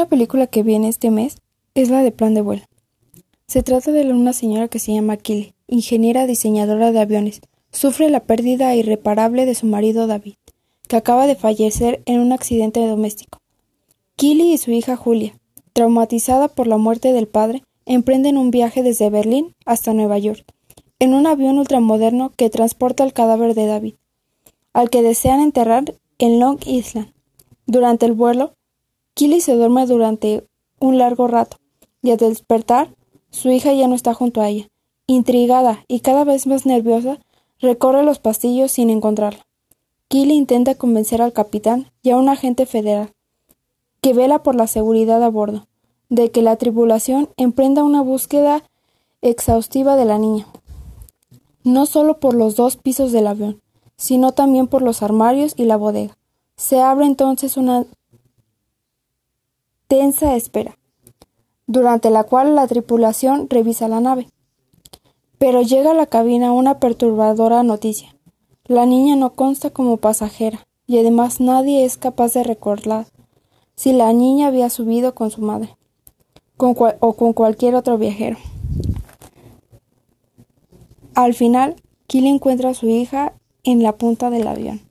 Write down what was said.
Una película que viene este mes es la de Plan de Vuelo. Se trata de una señora que se llama Kili, ingeniera diseñadora de aviones. Sufre la pérdida irreparable de su marido David, que acaba de fallecer en un accidente doméstico. Kili y su hija Julia, traumatizada por la muerte del padre, emprenden un viaje desde Berlín hasta Nueva York, en un avión ultramoderno que transporta el cadáver de David, al que desean enterrar en Long Island. Durante el vuelo, Killy se duerme durante un largo rato, y al despertar, su hija ya no está junto a ella. Intrigada y cada vez más nerviosa, recorre los pasillos sin encontrarla. Killy intenta convencer al capitán y a un agente federal, que vela por la seguridad a bordo, de que la tripulación emprenda una búsqueda exhaustiva de la niña, no solo por los dos pisos del avión, sino también por los armarios y la bodega. Se abre entonces una tensa espera, durante la cual la tripulación revisa la nave. Pero llega a la cabina una perturbadora noticia. La niña no consta como pasajera, y además nadie es capaz de recordar si la niña había subido con su madre o con cualquier otro viajero. Al final, Kill encuentra a su hija en la punta del avión.